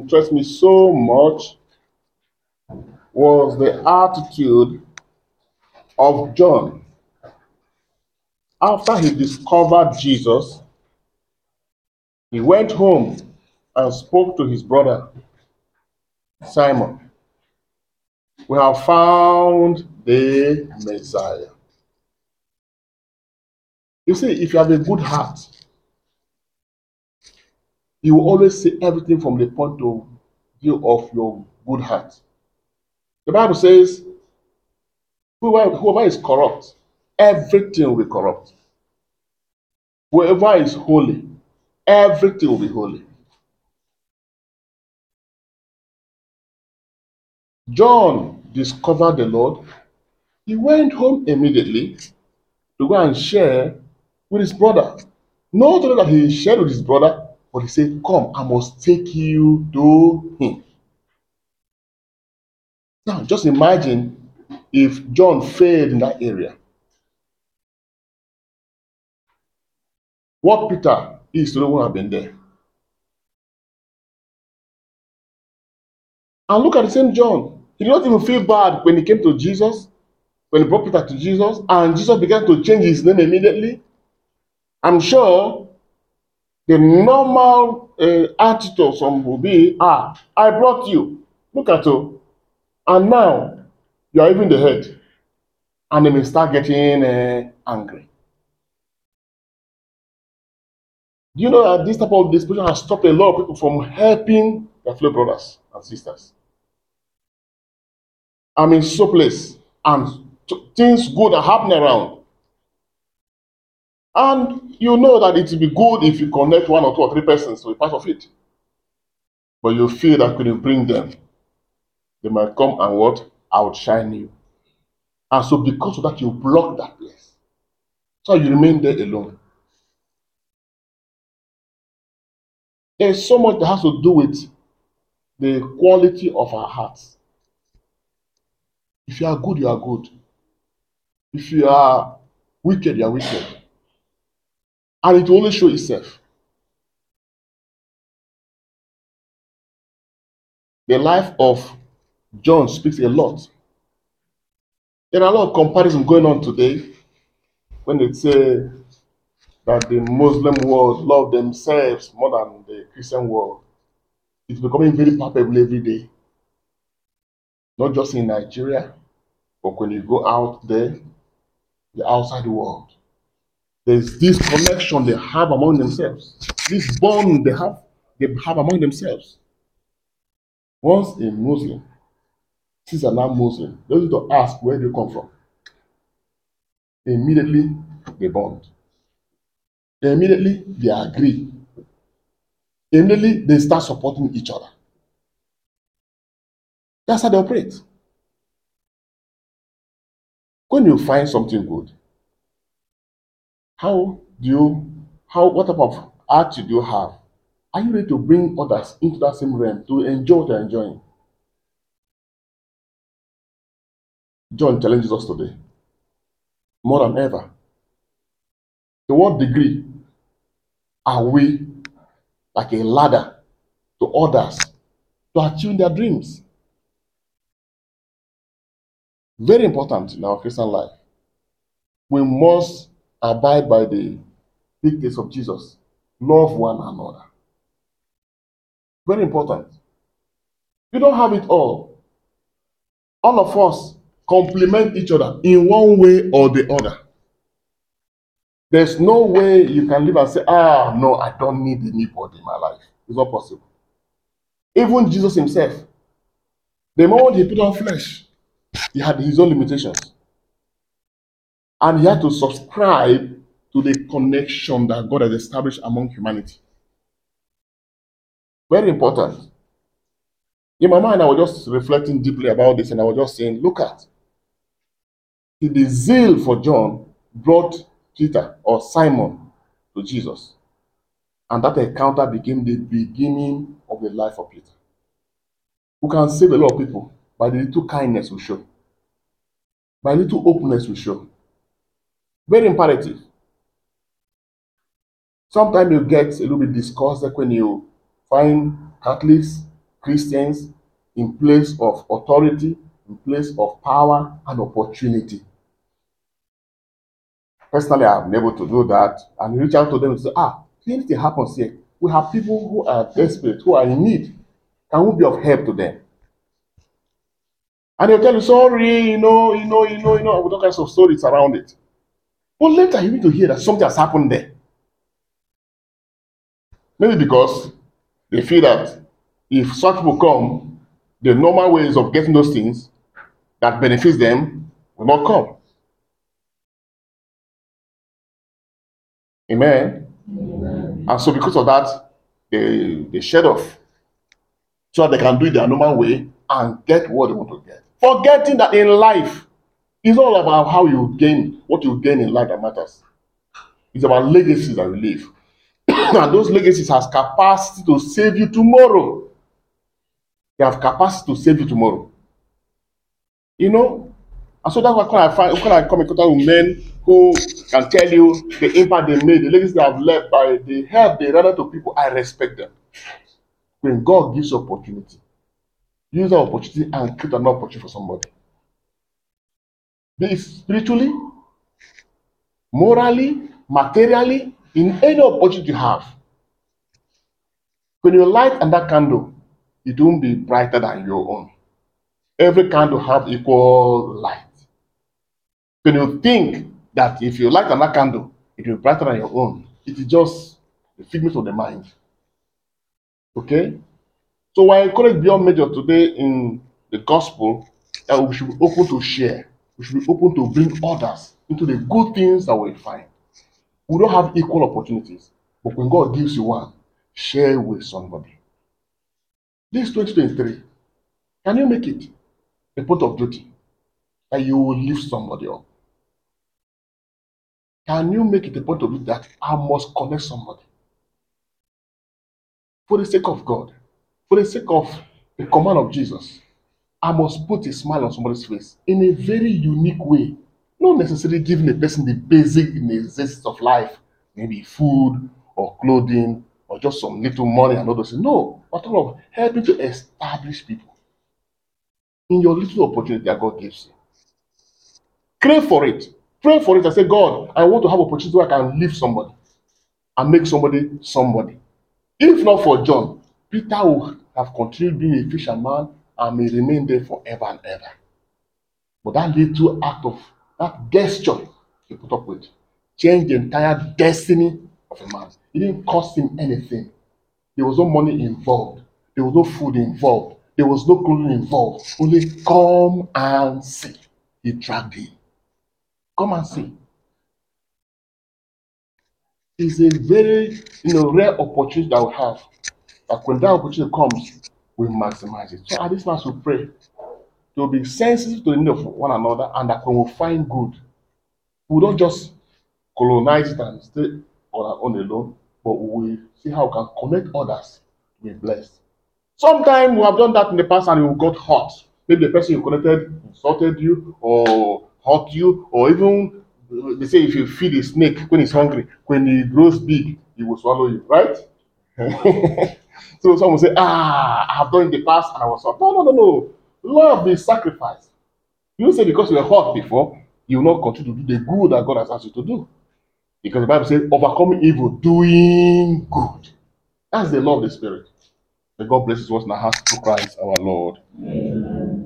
interests me so much was the attitude of John after he discovered Jesus. He went home and spoke to his brother Simon. We have found the Messiah. You see, if you have a good heart, you will always see everything from the point of view of your good heart. The Bible says, whoever, whoever is corrupt, everything will be corrupt. Whoever is holy, everything will be holy. John discovered the Lord. He went home immediately to go and share with his brother. Not only that he shared with his brother, but he said, Come, I must take you to him. Now, just imagine if John failed in that area. What Peter is to would have been there. And look at the same John. He did not even feel bad when he came to Jesus, when he brought Peter to Jesus, and Jesus began to change his name immediately. I'm sure the normal uh, attitude some will be, ah, I brought you. Look at you. And now you are even the head. And they may start getting uh, angry. Do you know that this type of disposition has stopped a lot of people from helping their fellow brothers and sisters? I'm in so place and things good are happening around. And you know that it will be good if you connect one or two or three persons to be part of it. But you feel that couldn't bring them. They might come and what? Outshine you. And so because of that, you block that place. So you remain there alone. There's so much that has to do with the quality of our hearts. If you are good, you are good. If you are wicked, you are wicked. And it will only show itself. The life of John speaks a lot. There are a lot of comparisons going on today when they say that the Muslim world love themselves more than the Christian world. It's becoming very palpable every day. Not just in Nigeria, but when you go out there, the outside world. There's this connection they have among themselves, this bond they have, they have among themselves. Once a Muslim sees another Muslim, they need to ask where they come from. Immediately they bond. Immediately they agree. Immediately they start supporting each other. That's how they operate. When you find something good, how do you, how, what type of attitude do you have? Are you ready to bring others into that same realm to enjoy what they're enjoying? John challenges us today more than ever. To what degree are we like a ladder to others to achieve their dreams? Very important in our Christian life. We must abide by the dictates of Jesus. Love one another. Very important. You don't have it all. All of us complement each other in one way or the other. There's no way you can live and say, ah, no, I don't need anybody in my life. It's not possible. Even Jesus himself, the moment he put on flesh, he had his own limitations. And he had to subscribe to the connection that God has established among humanity. Very important. In my mind, I was just reflecting deeply about this and I was just saying, look at the zeal for John brought Peter or Simon to Jesus. And that encounter became the beginning of the life of Peter. Who can save a lot of people by the little kindness we show, by the little openness we show. Very imperative. Sometimes you get a little bit disgusted when you find Catholics Christians in place of authority, in place of power and opportunity. Personally, I've been able to do that and reach out to them and say, ah, anything happens here, we have people who are desperate, who are in need. Can we be of help to them? And they'll tell you, sorry, you know, you know, you know, you know, all kinds of stories around it. But later you need to hear that something has happened there. Maybe because they feel that if such people come, the normal ways of getting those things that benefits them will not come. Amen. And so because of that, they, they shed off so that they can do it their normal way and get what they want to get. Forgetting that in life, it's all about how you gain what you gain in life that matters. It's about legacies that you leave. and those legacies has capacity to save you tomorrow. They have capacity to save you tomorrow. You know? And so that's why when I find when I come in contact with men who can tell you the impact they made, the legacy they have left by the help they render to people, I respect them. When God gives you opportunity, use that opportunity and create an opportunity for somebody. Be it spiritually, morally, materially, in any opportunity you have. When you light and that candle, it won't be brighter than your own. Every candle have equal light. When you think that if you light another candle, it will be brighter than your own, it is just the figment of the mind. Okay? So I encourage beyond major today in the gospel that we should be open to share. We should be open to bring others into the good things that we find. We don't have equal opportunities, but when God gives you one, share with somebody. This 2023, can you make it a point of duty that you will lift somebody up? Can you make it a point of duty that I must connect somebody? For the sake of God, for the sake of the command of Jesus, I must put a smile on somebody's face in a very unique way. Not necessarily giving a person the basic necessities of life, maybe food or clothing or just some little money and things. No, but all of helping to establish people in your little opportunity that God gives you. Crave for it. Pray for it and say, God, I want to have opportunity where I can lift somebody and make somebody somebody. If not for John, Peter would have continued being a fisherman and may remain there forever and ever. But that little act of that gesture he put up with changed the entire destiny of a man. It didn't cost him anything. There was no money involved. There was no food involved. There was no clothing involved. Only come and see. He dragged him. Come and see. It's a very you know rare opportunity that we have. That when that opportunity comes, we maximize it. So at this time, we pray to be sensitive to the need of one another, and that when we find good, we don't just colonize it and stay on our own alone, but we see how we can connect others to be blessed. Sometimes we have done that in the past and we got hurt. Maybe the person you connected insulted you or hurt you, or even they say if you feed a snake when it's hungry, when it grows big, it will swallow you, right? so someone will say, Ah, I have done in the past and I was hurt. No, no, no, no. Love is sacrifice. You say because you were hurt before, you will not continue to do the good that God has asked you to do. Because the Bible says, overcoming evil, doing good. That's the love of the Spirit. May God bless us hearts through Christ our Lord.